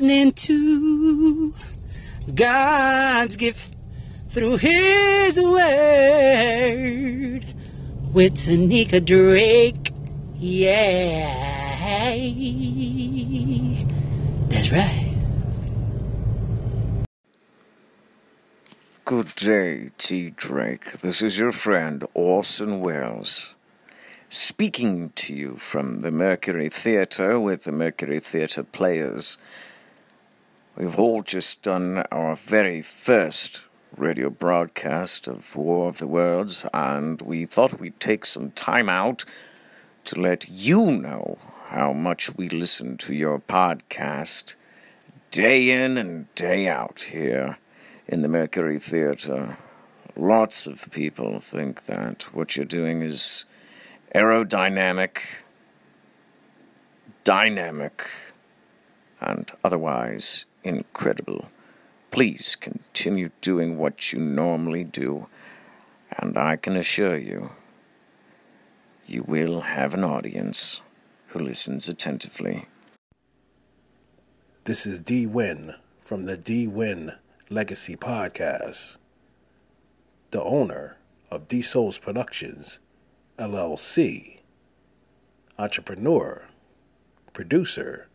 listening to God's gift through His Word with Tanika Drake. Yeah. That's right. Good day, T. Drake. This is your friend, Orson Welles, speaking to you from the Mercury Theatre with the Mercury Theatre Players. We've all just done our very first radio broadcast of War of the Worlds, and we thought we'd take some time out to let you know how much we listen to your podcast day in and day out here in the Mercury Theatre. Lots of people think that what you're doing is aerodynamic, dynamic, and otherwise incredible. Please continue doing what you normally do, and I can assure you, you will have an audience who listens attentively. This is D Win from the D Win Legacy Podcast, the owner of D Souls Productions, LLC, entrepreneur, producer,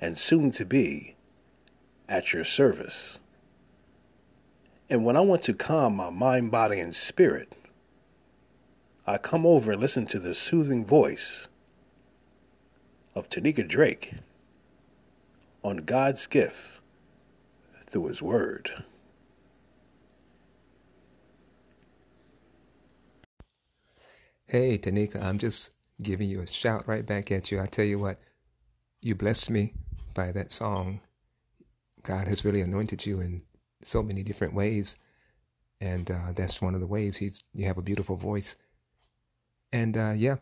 and soon to be at your service. And when I want to calm my mind, body, and spirit, I come over and listen to the soothing voice of Tanika Drake on God's gift through His Word. Hey, Tanika, I'm just giving you a shout right back at you. I tell you what, you blessed me by that song. God has really anointed you in so many different ways, and uh, that's one of the ways. He's you have a beautiful voice, and uh, yeah,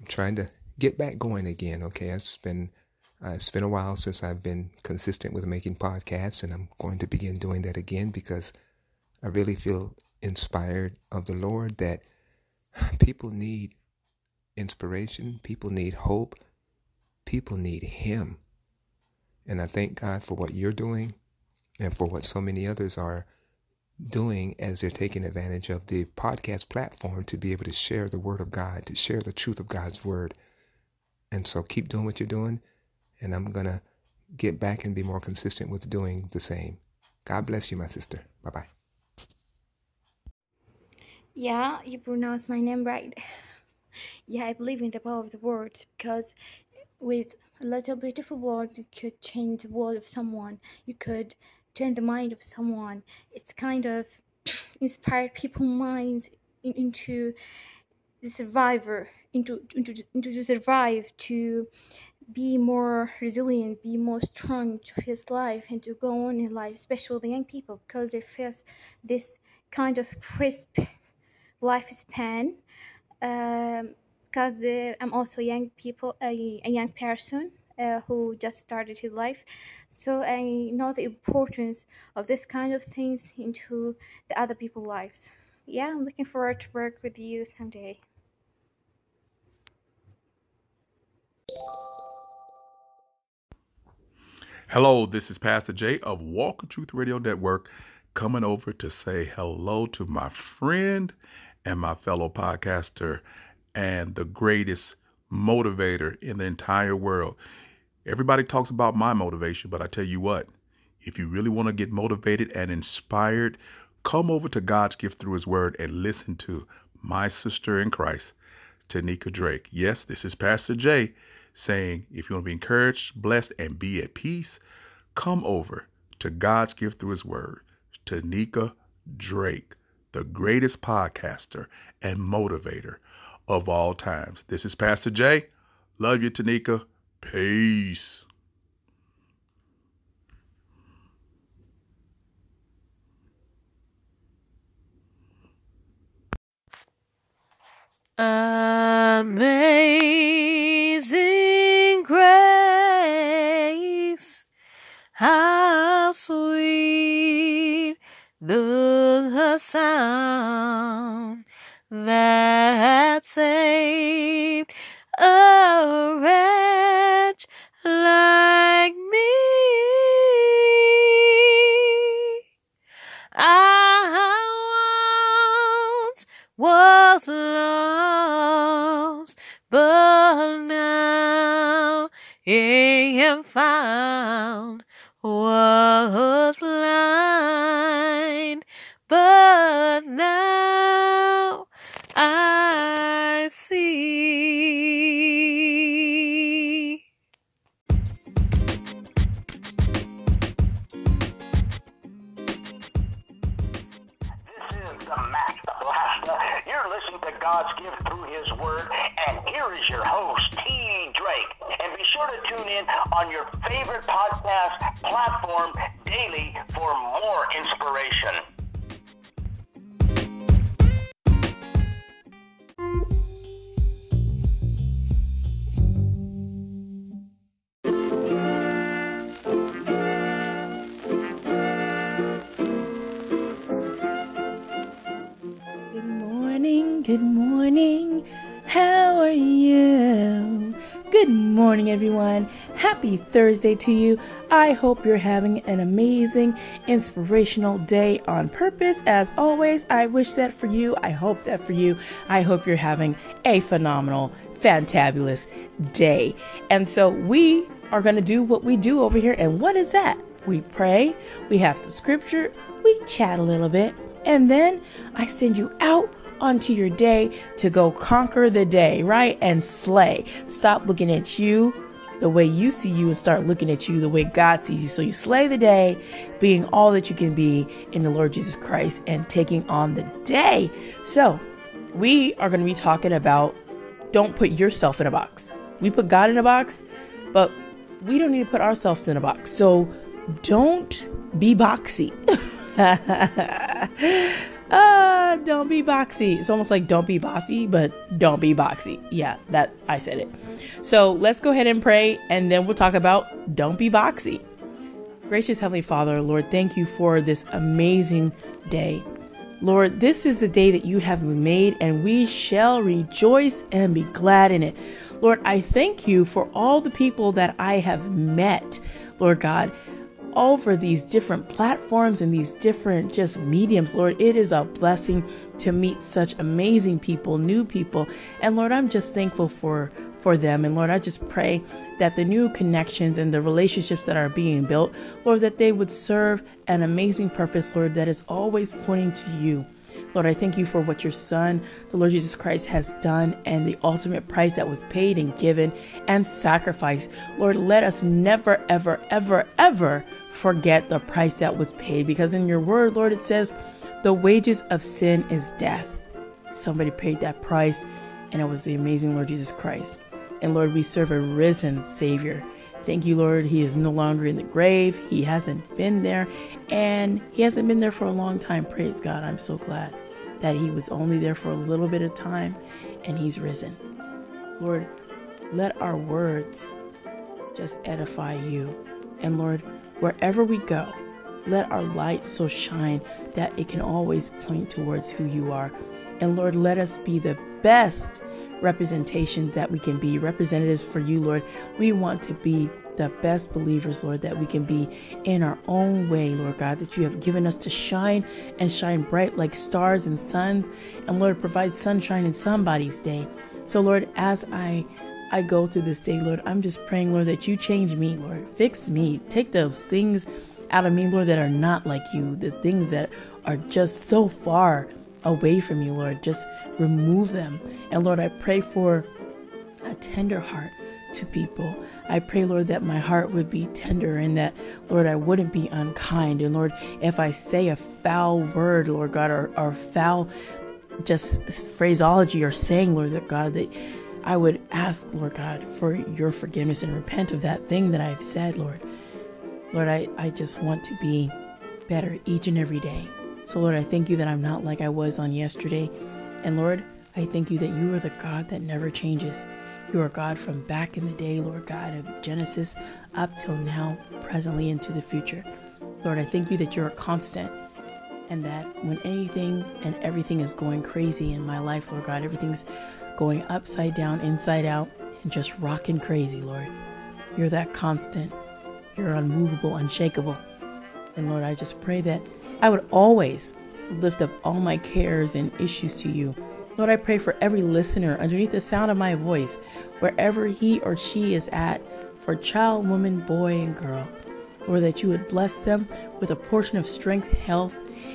I'm trying to get back going again. Okay, it's been uh, it's been a while since I've been consistent with making podcasts, and I'm going to begin doing that again because I really feel inspired of the Lord that people need inspiration, people need hope, people need Him. And I thank God for what you're doing and for what so many others are doing as they're taking advantage of the podcast platform to be able to share the Word of God, to share the truth of God's Word. And so keep doing what you're doing, and I'm going to get back and be more consistent with doing the same. God bless you, my sister. Bye bye. Yeah, you pronounced my name right. Yeah, I believe in the power of the word because with a little beautiful word, you could change the world of someone. You could change the mind of someone. It's kind of inspired people's minds in, into the survivor, into into into to survive, to be more resilient, be more strong to face life and to go on in life, especially the young people because they face this kind of crisp lifespan um, because uh, I'm also young people, a, a young person uh, who just started his life. So I know the importance of this kind of things into the other people's lives. Yeah, I'm looking forward to work with you someday. Hello, this is Pastor Jay of Walk of Truth Radio Network coming over to say hello to my friend and my fellow podcaster and the greatest motivator in the entire world. Everybody talks about my motivation, but I tell you what, if you really want to get motivated and inspired, come over to God's gift through His Word and listen to my sister in Christ, Tanika Drake. Yes, this is Pastor Jay saying, if you want to be encouraged, blessed, and be at peace, come over to God's gift through His Word, Tanika Drake, the greatest podcaster and motivator of all times. This is Pastor Jay. Love you, Tanika. Peace. Amazing grace, how sweet the sound that saved a wretch like me. I once was lost, but now am found. God's gift through His Word, and here is your host, T. Drake. And be sure to tune in on your favorite podcast platform daily for more inspiration. Happy Thursday to you. I hope you're having an amazing, inspirational day on purpose. As always, I wish that for you. I hope that for you. I hope you're having a phenomenal, fantabulous day. And so we are going to do what we do over here. And what is that? We pray, we have some scripture, we chat a little bit, and then I send you out onto your day to go conquer the day, right? And slay. Stop looking at you the way you see you and start looking at you the way God sees you. So you slay the day, being all that you can be in the Lord Jesus Christ and taking on the day. So we are going to be talking about don't put yourself in a box. We put God in a box, but we don't need to put ourselves in a box. So don't be boxy. uh, don't be boxy. It's almost like don't be bossy, but don't be boxy. Yeah, that I said it. So let's go ahead and pray, and then we'll talk about don't be boxy. Gracious Heavenly Father, Lord, thank you for this amazing day. Lord, this is the day that you have made, and we shall rejoice and be glad in it. Lord, I thank you for all the people that I have met, Lord God, over these different platforms and these different just mediums. Lord, it is a blessing to meet such amazing people, new people. And Lord, I'm just thankful for for them. And Lord, I just pray that the new connections and the relationships that are being built, Lord, that they would serve an amazing purpose, Lord, that is always pointing to you. Lord, I thank you for what your Son, the Lord Jesus Christ, has done and the ultimate price that was paid and given and sacrificed. Lord, let us never, ever, ever, ever forget the price that was paid because in your word, Lord, it says, the wages of sin is death. Somebody paid that price, and it was the amazing Lord Jesus Christ. And Lord, we serve a risen Savior. Thank you, Lord. He is no longer in the grave. He hasn't been there, and He hasn't been there for a long time. Praise God. I'm so glad that He was only there for a little bit of time, and He's risen. Lord, let our words just edify you. And Lord, wherever we go, let our light so shine that it can always point towards who you are. And Lord, let us be the best representations that we can be, representatives for you, Lord. We want to be the best believers, Lord, that we can be in our own way, Lord God, that you have given us to shine and shine bright like stars and suns. And Lord, provide sunshine in somebody's day. So, Lord, as I I go through this day, Lord, I'm just praying, Lord, that you change me, Lord. Fix me. Take those things out of me, Lord, that are not like you, the things that are just so far away from you, Lord. Just remove them. And Lord, I pray for a tender heart to people. I pray, Lord, that my heart would be tender and that, Lord, I wouldn't be unkind. And Lord, if I say a foul word, Lord God, or, or foul just phraseology or saying, Lord that God, that I would ask, Lord God, for your forgiveness and repent of that thing that I've said, Lord. Lord, I, I just want to be better each and every day. So, Lord, I thank you that I'm not like I was on yesterday. And Lord, I thank you that you are the God that never changes. You are God from back in the day, Lord God, of Genesis up till now, presently into the future. Lord, I thank you that you're a constant and that when anything and everything is going crazy in my life, Lord God, everything's going upside down, inside out, and just rocking crazy, Lord. You're that constant. You're unmovable, unshakable. And Lord, I just pray that I would always lift up all my cares and issues to you. Lord, I pray for every listener underneath the sound of my voice, wherever he or she is at, for child, woman, boy, and girl. Lord, that you would bless them with a portion of strength, health,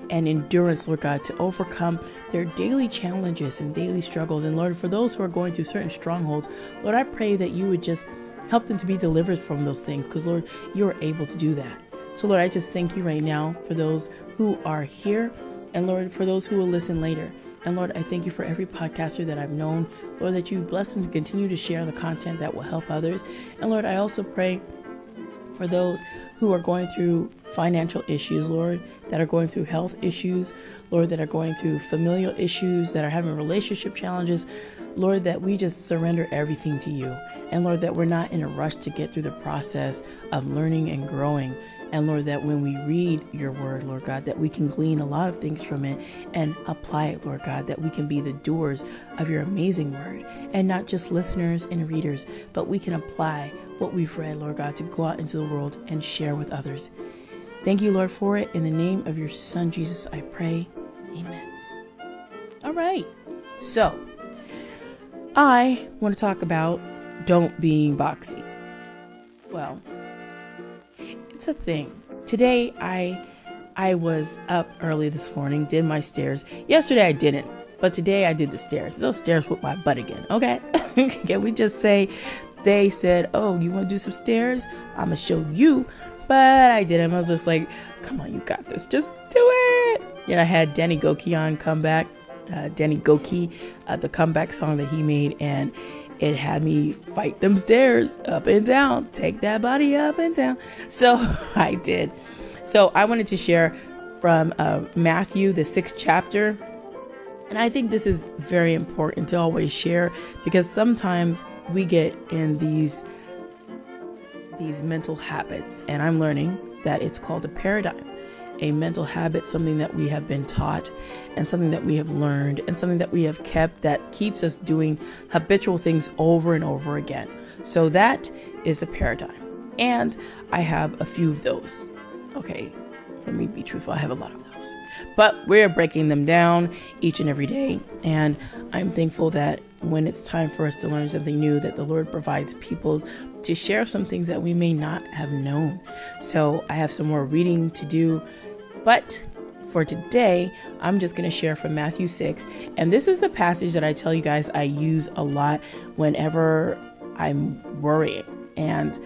and endurance, Lord God, to overcome their daily challenges and daily struggles. And Lord, for those who are going through certain strongholds, Lord, I pray that you would just help them to be delivered from those things because, Lord, you are able to do that. So, Lord, I just thank you right now for those who are here and, Lord, for those who will listen later. And Lord, I thank you for every podcaster that I've known. Lord, that you bless them to continue to share the content that will help others. And Lord, I also pray for those who are going through financial issues, Lord, that are going through health issues, Lord, that are going through familial issues, that are having relationship challenges. Lord, that we just surrender everything to you. And Lord, that we're not in a rush to get through the process of learning and growing. And Lord, that when we read your word, Lord God, that we can glean a lot of things from it and apply it, Lord God, that we can be the doers of your amazing word and not just listeners and readers, but we can apply what we've read, Lord God, to go out into the world and share with others. Thank you, Lord, for it. In the name of your Son, Jesus, I pray. Amen. All right. So, I want to talk about don't being boxy. Well, it's a thing. Today I I was up early this morning, did my stairs. Yesterday I didn't, but today I did the stairs. Those stairs put my butt again. Okay? Can we just say they said, "Oh, you want to do some stairs? I'm gonna show you." But I didn't. I was just like, "Come on, you got this. Just do it." And I had Danny Gokey on come back. Uh, Danny Gokey, uh, the comeback song that he made, and it had me fight them stairs up and down, take that body up and down. So I did. So I wanted to share from uh, Matthew, the sixth chapter. And I think this is very important to always share because sometimes we get in these these mental habits and I'm learning that it's called a paradigm a mental habit, something that we have been taught and something that we have learned and something that we have kept that keeps us doing habitual things over and over again. So that is a paradigm. And I have a few of those. Okay, let me be truthful, I have a lot of those. But we're breaking them down each and every day. And I'm thankful that when it's time for us to learn something new, that the Lord provides people to share some things that we may not have known. So I have some more reading to do. But for today, I'm just going to share from Matthew 6. And this is the passage that I tell you guys I use a lot whenever I'm worrying. And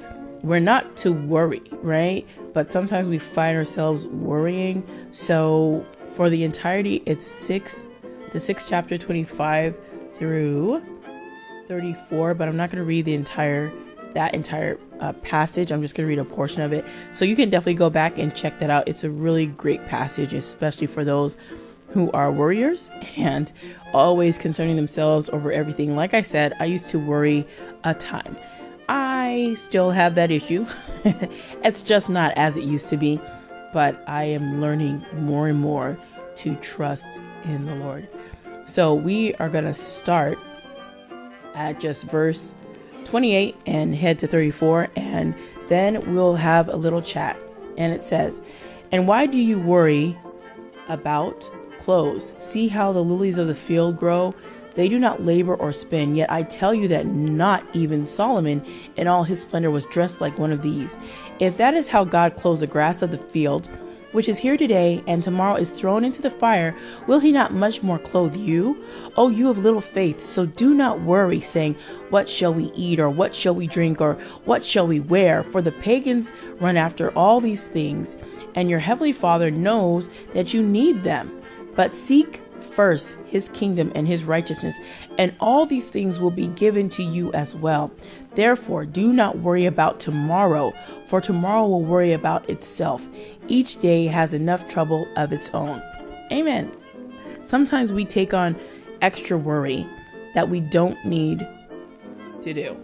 we're not to worry, right? But sometimes we find ourselves worrying. So for the entirety, it's 6, the 6th chapter 25 through 34, but I'm not going to read the entire that entire uh, passage. I'm just going to read a portion of it. So you can definitely go back and check that out. It's a really great passage, especially for those who are warriors and always concerning themselves over everything. Like I said, I used to worry a ton. I still have that issue. it's just not as it used to be, but I am learning more and more to trust in the Lord. So we are going to start at just verse 28 and head to 34, and then we'll have a little chat. And it says, And why do you worry about clothes? See how the lilies of the field grow? They do not labor or spin, yet I tell you that not even Solomon in all his splendor was dressed like one of these. If that is how God clothes the grass of the field, which is here today and tomorrow is thrown into the fire, will he not much more clothe you? O you of little faith, so do not worry, saying, What shall we eat, or what shall we drink, or what shall we wear? For the pagans run after all these things, and your heavenly Father knows that you need them. But seek first his kingdom and his righteousness, and all these things will be given to you as well. Therefore, do not worry about tomorrow, for tomorrow will worry about itself. Each day has enough trouble of its own. Amen. Sometimes we take on extra worry that we don't need to do.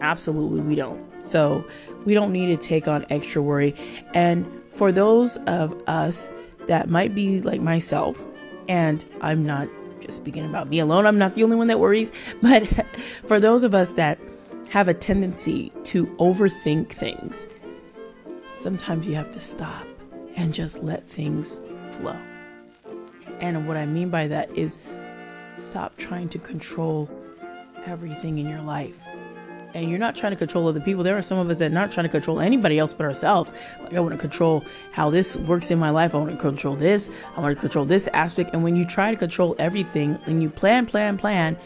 Absolutely, we don't. So, we don't need to take on extra worry. And for those of us that might be like myself, and I'm not just speaking about me alone, I'm not the only one that worries, but for those of us that have a tendency to overthink things, sometimes you have to stop and just let things flow. And what I mean by that is stop trying to control everything in your life. And you're not trying to control other people. There are some of us that are not trying to control anybody else but ourselves. Like, I want to control how this works in my life. I want to control this. I want to control this aspect. And when you try to control everything and you plan, plan, plan,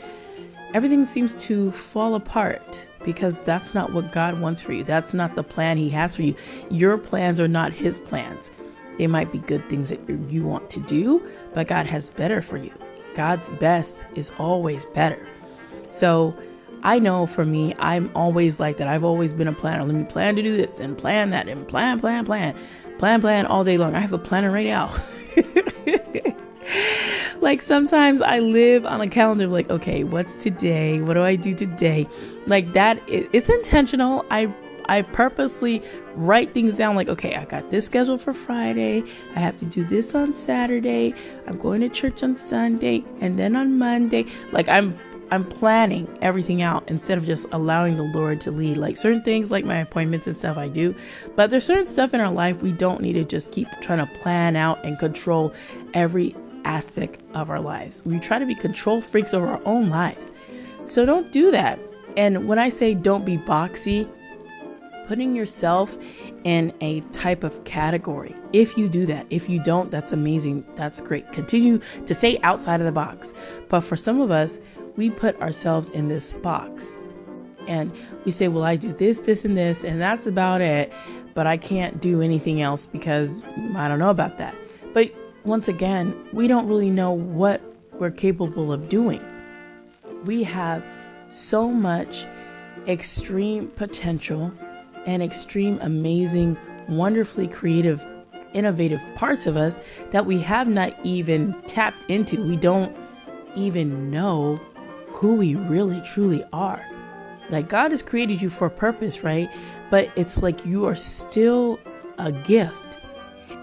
everything seems to fall apart because that's not what God wants for you. That's not the plan He has for you. Your plans are not His plans. They might be good things that you want to do, but God has better for you. God's best is always better. So I know for me, I'm always like that. I've always been a planner. Let me plan to do this and plan that and plan, plan, plan, plan, plan all day long. I have a planner right now. like sometimes I live on a calendar like, okay, what's today? What do I do today? Like that it's intentional. I I purposely write things down like, okay, I got this scheduled for Friday. I have to do this on Saturday. I'm going to church on Sunday and then on Monday. Like I'm I'm planning everything out instead of just allowing the Lord to lead. Like certain things, like my appointments and stuff, I do. But there's certain stuff in our life we don't need to just keep trying to plan out and control every aspect of our lives. We try to be control freaks over our own lives. So don't do that. And when I say don't be boxy, putting yourself in a type of category. If you do that, if you don't, that's amazing. That's great. Continue to stay outside of the box. But for some of us, we put ourselves in this box and we say, Well, I do this, this, and this, and that's about it, but I can't do anything else because I don't know about that. But once again, we don't really know what we're capable of doing. We have so much extreme potential and extreme, amazing, wonderfully creative, innovative parts of us that we have not even tapped into. We don't even know who we really truly are. Like God has created you for a purpose, right? But it's like you are still a gift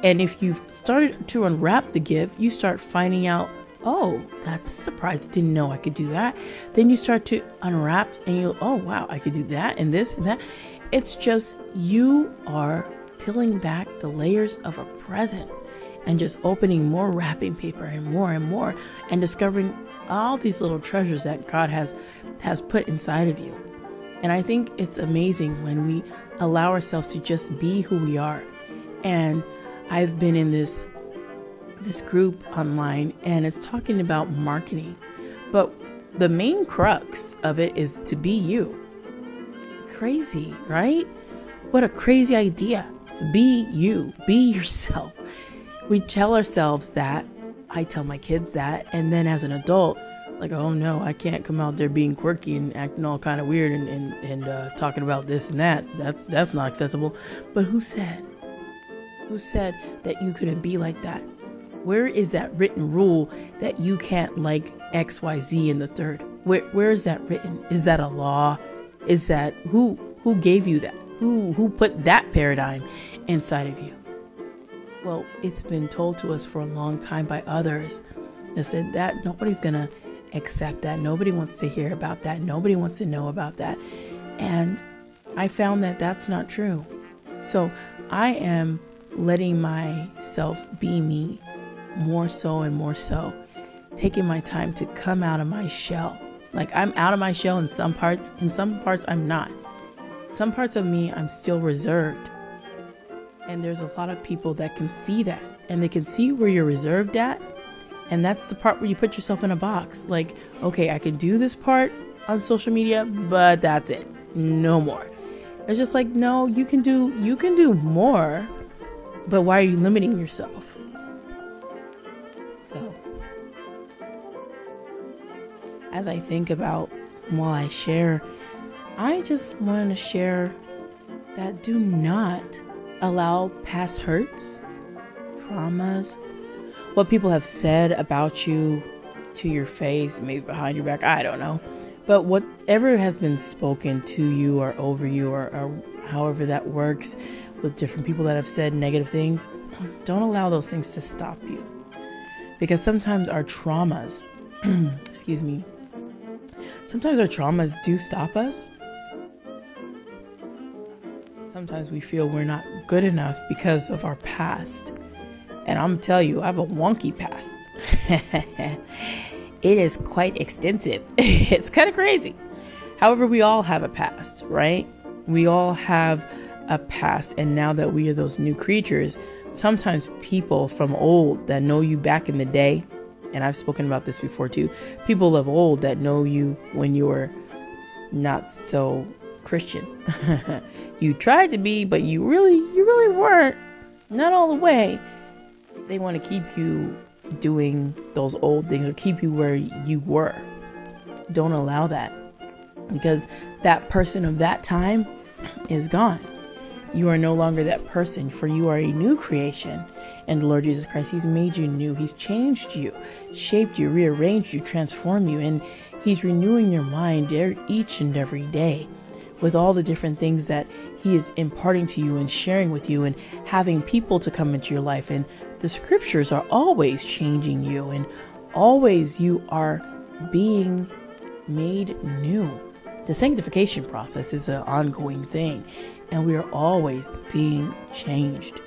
and if you've started to unwrap the gift, you start finding out, oh, that's a surprise. Didn't know I could do that. Then you start to unwrap and you, oh, wow, I could do that and this and that. It's just you are peeling back the layers of a present and just opening more wrapping paper and more and more and discovering all these little treasures that God has has put inside of you. And I think it's amazing when we allow ourselves to just be who we are and I've been in this this group online and it's talking about marketing. But the main crux of it is to be you. Crazy, right? What a crazy idea. Be you, be yourself. We tell ourselves that. I tell my kids that. And then as an adult, like, oh no, I can't come out there being quirky and acting all kind of weird and, and, and uh, talking about this and that. That's, that's not acceptable. But who said? Who said that you couldn't be like that? Where is that written rule that you can't like XYZ in the third? Where where is that written? Is that a law? Is that who who gave you that? Who who put that paradigm inside of you? Well, it's been told to us for a long time by others that said that nobody's gonna accept that. Nobody wants to hear about that. Nobody wants to know about that. And I found that that's not true. So I am letting myself be me more so and more so, taking my time to come out of my shell. Like I'm out of my shell in some parts, in some parts I'm not. Some parts of me I'm still reserved. And there's a lot of people that can see that and they can see where you're reserved at. And that's the part where you put yourself in a box. Like, okay, I can do this part on social media, but that's it. No more. It's just like, no, you can do you can do more, but why are you limiting yourself? So as I think about while I share, I just want to share that do not allow past hurts, traumas, what people have said about you to your face, maybe behind your back, I don't know. But whatever has been spoken to you or over you, or, or however that works with different people that have said negative things, don't allow those things to stop you. Because sometimes our traumas, excuse me, sometimes our traumas do stop us. Sometimes we feel we're not good enough because of our past. And I'm tell you, I have a wonky past. it is quite extensive. it's kind of crazy. However, we all have a past, right? We all have a past. And now that we are those new creatures, sometimes people from old that know you back in the day, and I've spoken about this before too, people of old that know you when you were not so Christian. you tried to be, but you really, you really weren't. Not all the way. They want to keep you doing those old things or keep you where you were. Don't allow that because that person of that time is gone. You are no longer that person, for you are a new creation. And the Lord Jesus Christ, He's made you new. He's changed you, shaped you, rearranged you, transformed you, and He's renewing your mind each and every day with all the different things that He is imparting to you and sharing with you, and having people to come into your life. And the scriptures are always changing you, and always you are being made new. The sanctification process is an ongoing thing, and we are always being changed.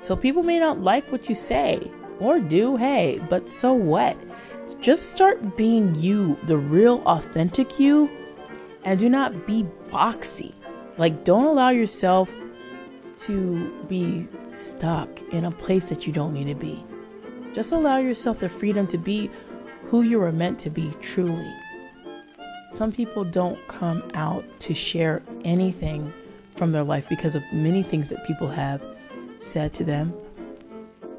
So people may not like what you say or do, hey, but so what? Just start being you, the real, authentic you, and do not be boxy. Like, don't allow yourself to be stuck in a place that you don't need to be. Just allow yourself the freedom to be who you are meant to be truly. Some people don't come out to share anything from their life because of many things that people have said to them,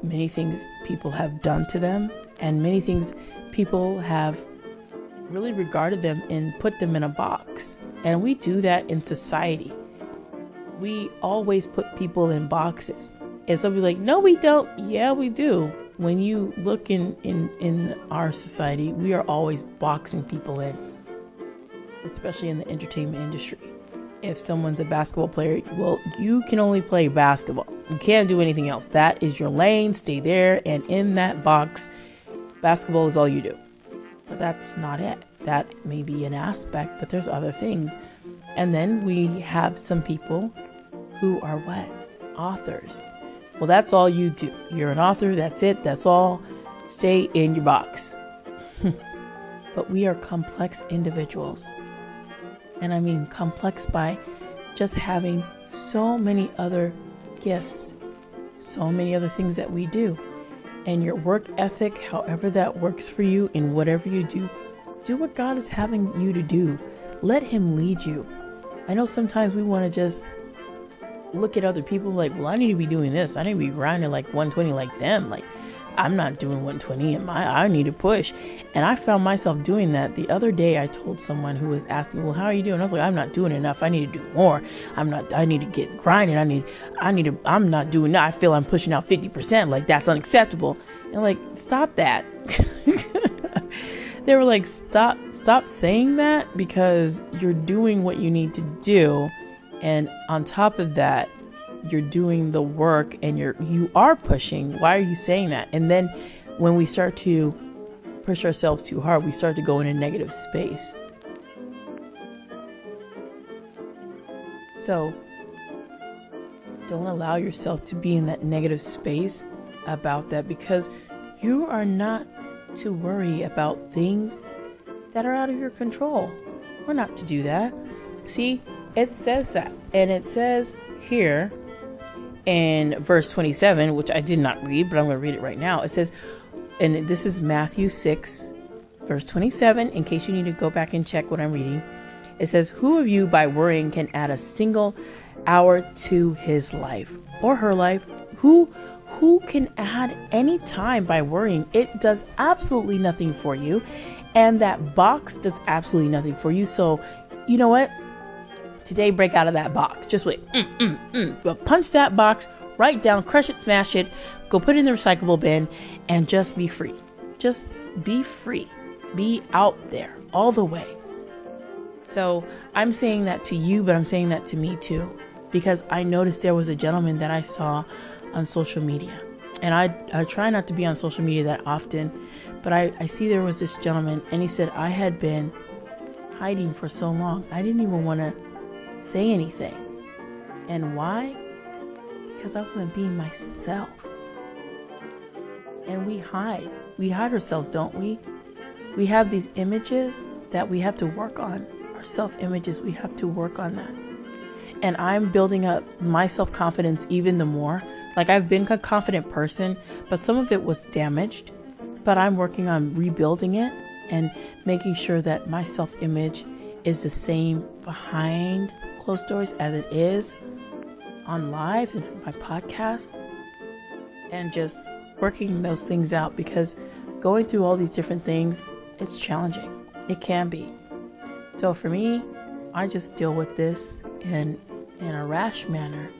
many things people have done to them, and many things people have really regarded them and put them in a box. And we do that in society. We always put people in boxes. And so we're like, no, we don't. Yeah, we do. When you look in, in, in our society, we are always boxing people in especially in the entertainment industry. If someone's a basketball player, well, you can only play basketball. You can't do anything else. That is your lane. Stay there. And in that box, basketball is all you do. But that's not it. That may be an aspect, but there's other things. And then we have some people who are what? Authors. Well, that's all you do. You're an author. That's it. That's all. Stay in your box. but we are complex individuals. And I mean complex by just having so many other gifts, so many other things that we do. And your work ethic, however that works for you in whatever you do, do what God is having you to do. Let Him lead you. I know sometimes we want to just look at other people like, well, I need to be doing this. I need to be grinding like 120 like them. Like, I'm not doing 120 and my I need to push. And I found myself doing that the other day. I told someone who was asking, "Well, how are you doing?" I was like, "I'm not doing enough. I need to do more. I'm not. I need to get grinding. I need. I need to. I'm not doing that. I feel I'm pushing out 50%. Like that's unacceptable." And like, stop that. they were like, "Stop. Stop saying that because you're doing what you need to do." And on top of that, you're doing the work and you're you are pushing why are you saying that and then when we start to push ourselves too hard we start to go in a negative space so don't allow yourself to be in that negative space about that because you are not to worry about things that are out of your control we're not to do that see it says that and it says here in verse 27, which I did not read, but I'm going to read it right now. It says, and this is Matthew 6, verse 27, in case you need to go back and check what I'm reading. It says, Who of you by worrying can add a single hour to his life or her life? Who who can add any time by worrying? It does absolutely nothing for you. And that box does absolutely nothing for you. So, you know what? Today, break out of that box. Just wait. Mm, mm, mm. But punch that box right down, crush it, smash it, go put it in the recyclable bin, and just be free. Just be free. Be out there all the way. So I'm saying that to you, but I'm saying that to me too. Because I noticed there was a gentleman that I saw on social media. And I, I try not to be on social media that often, but I, I see there was this gentleman and he said, I had been hiding for so long. I didn't even want to say anything. And why? Because I wasn't being myself. And we hide. We hide ourselves, don't we? We have these images that we have to work on. Our self images, we have to work on that. And I'm building up my self confidence even the more. Like I've been a confident person, but some of it was damaged. But I'm working on rebuilding it and making sure that my self image is the same behind closed doors as it is on lives and my podcast. And just working those things out because going through all these different things, it's challenging. It can be. So for me, I just deal with this in in a rash manner,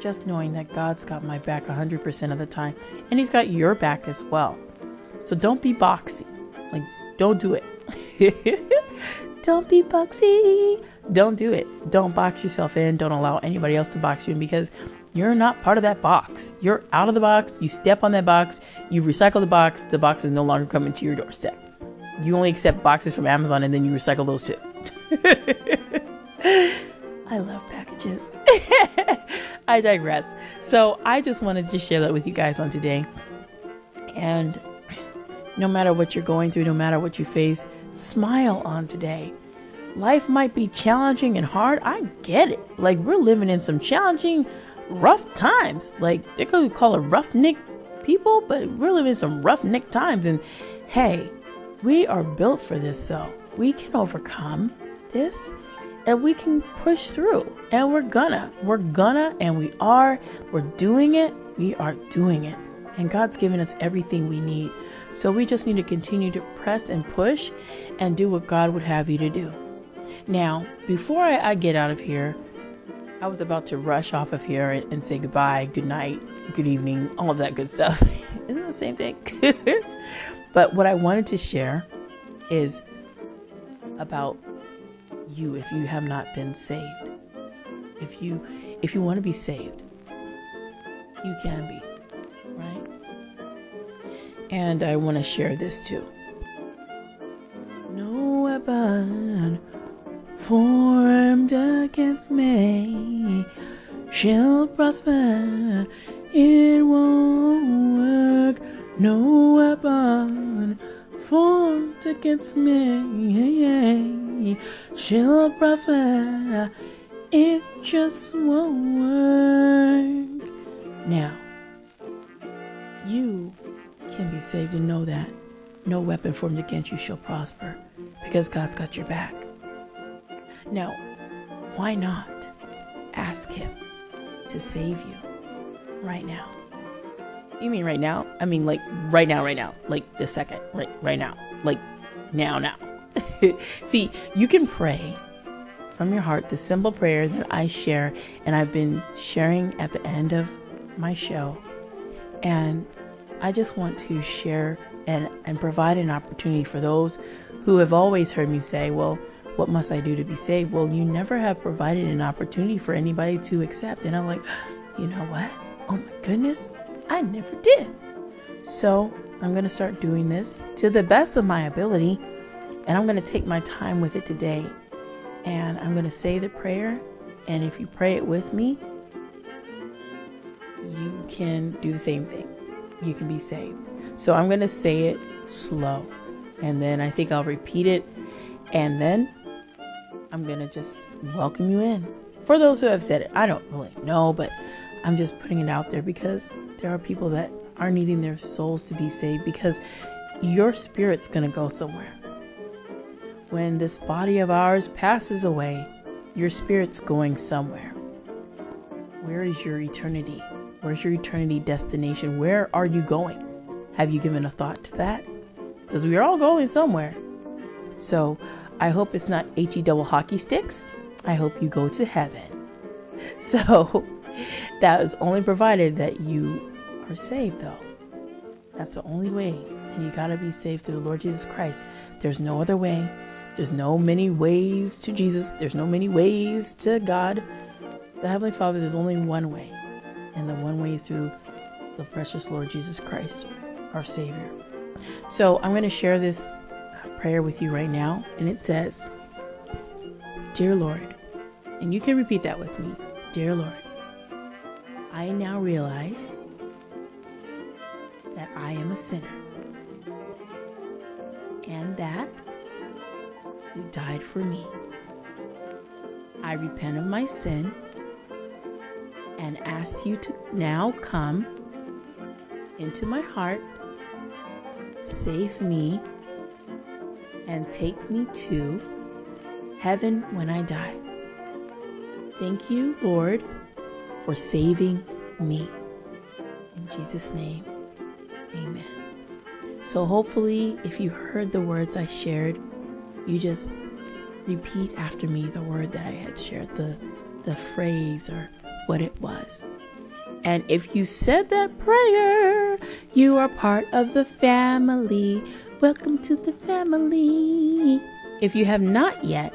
just knowing that God's got my back 100% of the time and he's got your back as well. So don't be boxy. Like don't do it. don't be boxy. Don't do it. Don't box yourself in. Don't allow anybody else to box you in because you're not part of that box. You're out of the box. You step on that box. You recycle the box. The box is no longer coming to your doorstep. You only accept boxes from Amazon and then you recycle those too. I love packages. I digress. So I just wanted to share that with you guys on today. And no matter what you're going through, no matter what you face, smile on today. Life might be challenging and hard. I get it. Like we're living in some challenging, rough times. Like they could call it rough roughneck people, but we're living in some roughneck times. And hey, we are built for this though. We can overcome this and we can push through. And we're gonna. We're gonna and we are. We're doing it. We are doing it. And God's given us everything we need. So we just need to continue to press and push and do what God would have you to do. Now, before I, I get out of here, I was about to rush off of here and, and say goodbye, good night, good evening, all of that good stuff. Isn't the same thing? but what I wanted to share is about you if you have not been saved. If you if you want to be saved, you can be, right? And I want to share this too. No weapon formed against me shall prosper. It won't work. No weapon formed against me shall prosper. It just won't work. Now, you can be saved and know that no weapon formed against you shall prosper because God's got your back. Now, why not ask Him to save you right now? You mean right now? I mean like right now, right now, like this second, right, right now, like now, now. See, you can pray from your heart the simple prayer that I share and I've been sharing at the end of my show. And I just want to share and, and provide an opportunity for those who have always heard me say, well, what must I do to be saved? Well, you never have provided an opportunity for anybody to accept. And I'm like, you know what? Oh my goodness, I never did. So I'm going to start doing this to the best of my ability. And I'm going to take my time with it today. And I'm going to say the prayer. And if you pray it with me, you can do the same thing. You can be saved. So I'm going to say it slow. And then I think I'll repeat it. And then I'm going to just welcome you in. For those who have said it, I don't really know, but I'm just putting it out there because there are people that are needing their souls to be saved because your spirit's going to go somewhere. When this body of ours passes away, your spirit's going somewhere. Where is your eternity? Where's your eternity destination? Where are you going? Have you given a thought to that? Because we're all going somewhere. So I hope it's not HE double hockey sticks. I hope you go to heaven. So that is only provided that you are saved, though. That's the only way. And you got to be saved through the Lord Jesus Christ. There's no other way. There's no many ways to Jesus. There's no many ways to God. The Heavenly Father, there's only one way. And the one way is through the precious Lord Jesus Christ, our Savior. So I'm going to share this uh, prayer with you right now. And it says, Dear Lord, and you can repeat that with me Dear Lord, I now realize that I am a sinner and that you died for me. I repent of my sin and ask you to now come into my heart, save me, and take me to heaven when I die. Thank you, Lord, for saving me. In Jesus' name, amen. So, hopefully, if you heard the words I shared, you just repeat after me the word that I had shared, the, the phrase or what it was. And if you said that prayer, you are part of the family. Welcome to the family. If you have not yet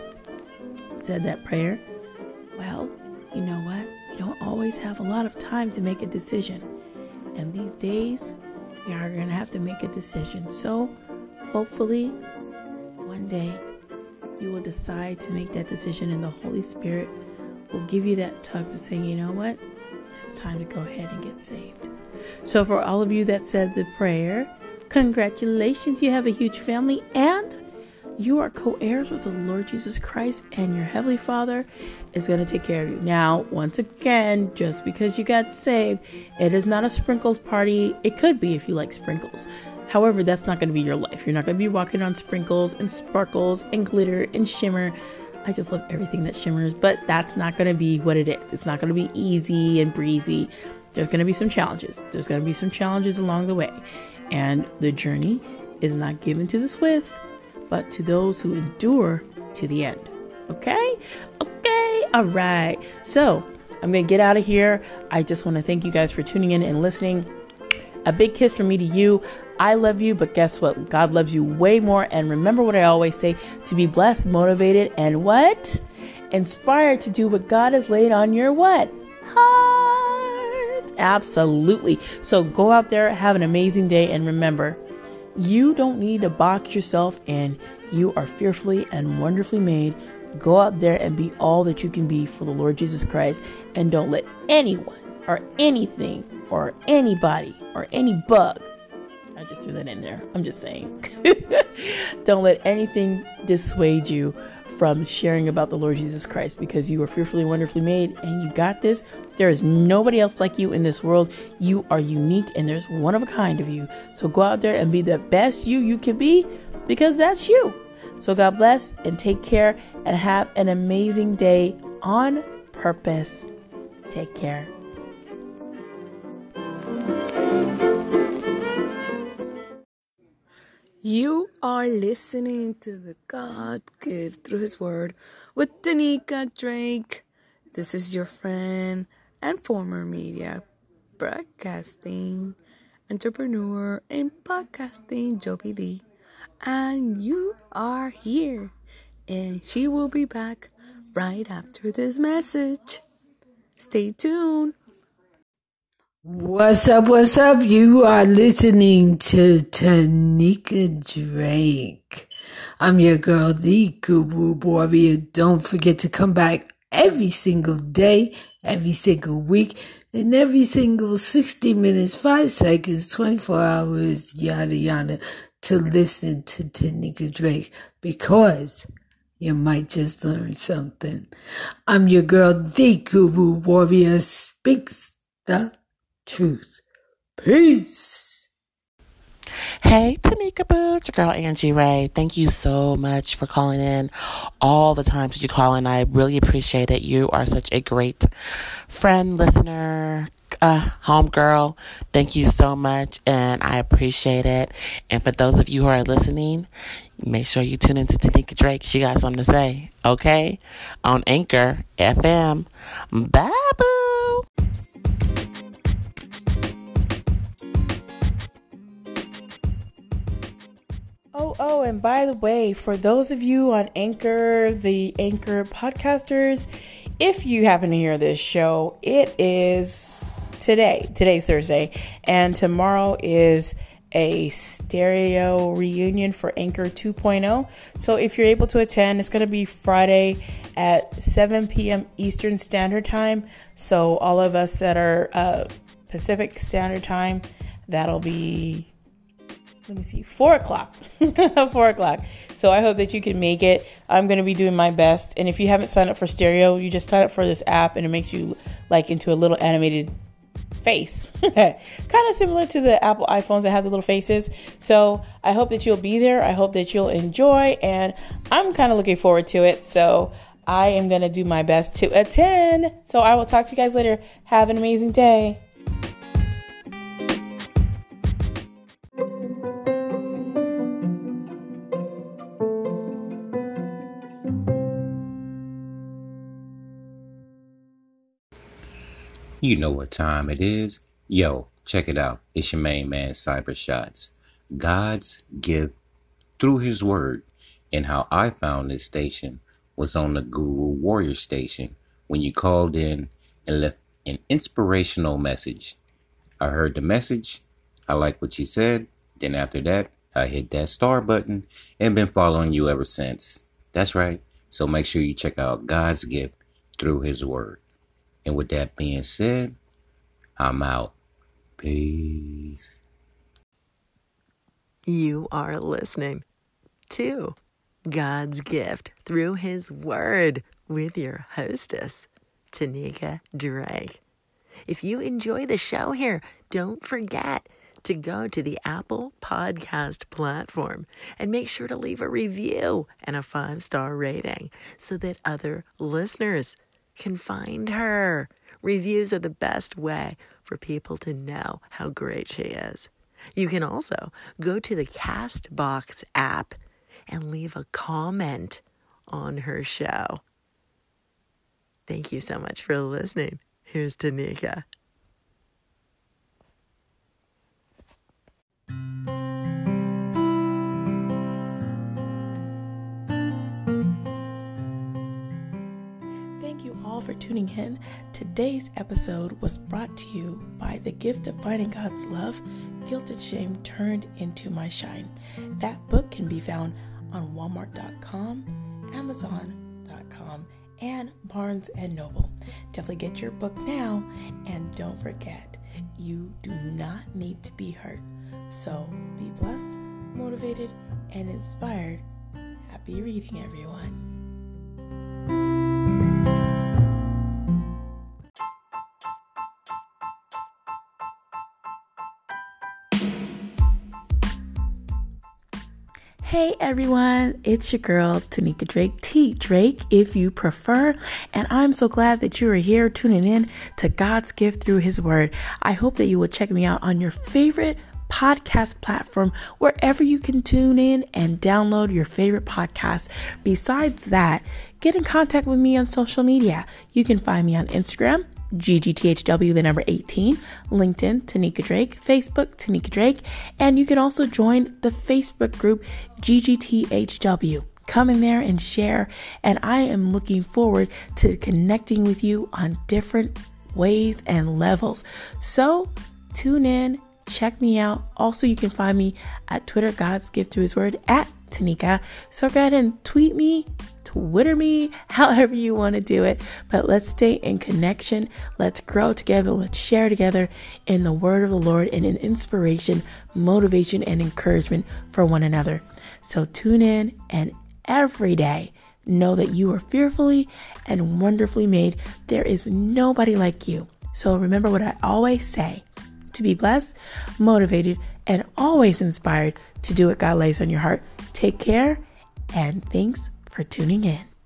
said that prayer, well, you know what? You don't always have a lot of time to make a decision. And these days, we are going to have to make a decision. So, hopefully, day, you will decide to make that decision, and the Holy Spirit will give you that tug to say, you know what? It's time to go ahead and get saved. So, for all of you that said the prayer, congratulations, you have a huge family and you are co heirs with the Lord Jesus Christ, and your Heavenly Father is going to take care of you. Now, once again, just because you got saved, it is not a sprinkles party. It could be if you like sprinkles. However, that's not going to be your life. You're not going to be walking on sprinkles and sparkles and glitter and shimmer. I just love everything that shimmers, but that's not going to be what it is. It's not going to be easy and breezy. There's going to be some challenges. There's going to be some challenges along the way. And the journey is not given to the swift, but to those who endure to the end. Okay? Okay. All right. So I'm going to get out of here. I just want to thank you guys for tuning in and listening. A big kiss from me to you. I love you, but guess what? God loves you way more. And remember what I always say to be blessed, motivated, and what? Inspired to do what God has laid on your what? Heart. Absolutely. So go out there, have an amazing day, and remember, you don't need to box yourself in. You are fearfully and wonderfully made. Go out there and be all that you can be for the Lord Jesus Christ. And don't let anyone or anything or anybody or any bug I just threw that in there. I'm just saying. Don't let anything dissuade you from sharing about the Lord Jesus Christ because you are fearfully wonderfully made and you got this. There is nobody else like you in this world. You are unique and there's one of a kind of you. So go out there and be the best you you can be because that's you. So God bless and take care and have an amazing day on purpose. Take care. You are listening to the God gift through His Word with Tanika Drake. This is your friend and former media broadcasting entrepreneur in podcasting, Joby Lee. And you are here. And she will be back right after this message. Stay tuned. What's up? What's up? You are listening to Tanika Drake. I'm your girl, the Guru Warrior. Don't forget to come back every single day, every single week, and every single 60 minutes, 5 seconds, 24 hours, yada yada, to listen to Tanika Drake because you might just learn something. I'm your girl, the Guru Warrior, speaks the truth. Peace. Hey, Tanika Boo, it's your girl Angie Ray. Thank you so much for calling in all the times that you call in. I really appreciate it. You are such a great friend, listener, uh, homegirl. Thank you so much, and I appreciate it. And for those of you who are listening, make sure you tune into Tanika Drake. She got something to say, okay? On Anchor FM. Bye, boo. Oh, and by the way, for those of you on Anchor, the Anchor podcasters, if you happen to hear this show, it is today. Today's Thursday, and tomorrow is a stereo reunion for Anchor 2.0. So if you're able to attend, it's going to be Friday at 7 p.m. Eastern Standard Time. So all of us that are uh, Pacific Standard Time, that'll be let me see, four o'clock. four o'clock. So I hope that you can make it. I'm going to be doing my best. And if you haven't signed up for stereo, you just sign up for this app and it makes you like into a little animated face. kind of similar to the Apple iPhones that have the little faces. So I hope that you'll be there. I hope that you'll enjoy. And I'm kind of looking forward to it. So I am going to do my best to attend. So I will talk to you guys later. Have an amazing day. You know what time it is. Yo, check it out. It's your main man, Cyber Shots. God's gift through his word. And how I found this station was on the Guru Warrior station when you called in and left an inspirational message. I heard the message. I like what you said. Then after that, I hit that star button and been following you ever since. That's right. So make sure you check out God's gift through his word. And with that being said, I'm out. Peace. You are listening to God's gift through His Word with your hostess, Tanika Drake. If you enjoy the show here, don't forget to go to the Apple Podcast platform and make sure to leave a review and a five star rating so that other listeners can find her. Reviews are the best way for people to know how great she is. You can also go to the Castbox app and leave a comment on her show. Thank you so much for listening. Here's Tanika. For tuning in. Today's episode was brought to you by The Gift of Finding God's Love Guilt and Shame Turned into My Shine. That book can be found on Walmart.com, Amazon.com, and Barnes and Noble. Definitely get your book now, and don't forget, you do not need to be hurt. So be blessed, motivated, and inspired. Happy reading, everyone. Hey everyone, it's your girl Tanika Drake, T Drake if you prefer, and I'm so glad that you are here tuning in to God's gift through His Word. I hope that you will check me out on your favorite podcast platform wherever you can tune in and download your favorite podcast. Besides that, get in contact with me on social media. You can find me on Instagram GGTHW, the number 18, LinkedIn, Tanika Drake, Facebook, Tanika Drake, and you can also join the Facebook group GGTHW. Come in there and share, and I am looking forward to connecting with you on different ways and levels. So tune in, check me out. Also, you can find me at Twitter, God's Gift Through His Word at Tanika. So go ahead and tweet me, Twitter me, however you want to do it. But let's stay in connection. Let's grow together. Let's share together in the word of the Lord and in inspiration, motivation, and encouragement for one another. So tune in and every day know that you are fearfully and wonderfully made. There is nobody like you. So remember what I always say to be blessed, motivated, and always inspired to do what God lays on your heart. Take care, and thanks for tuning in.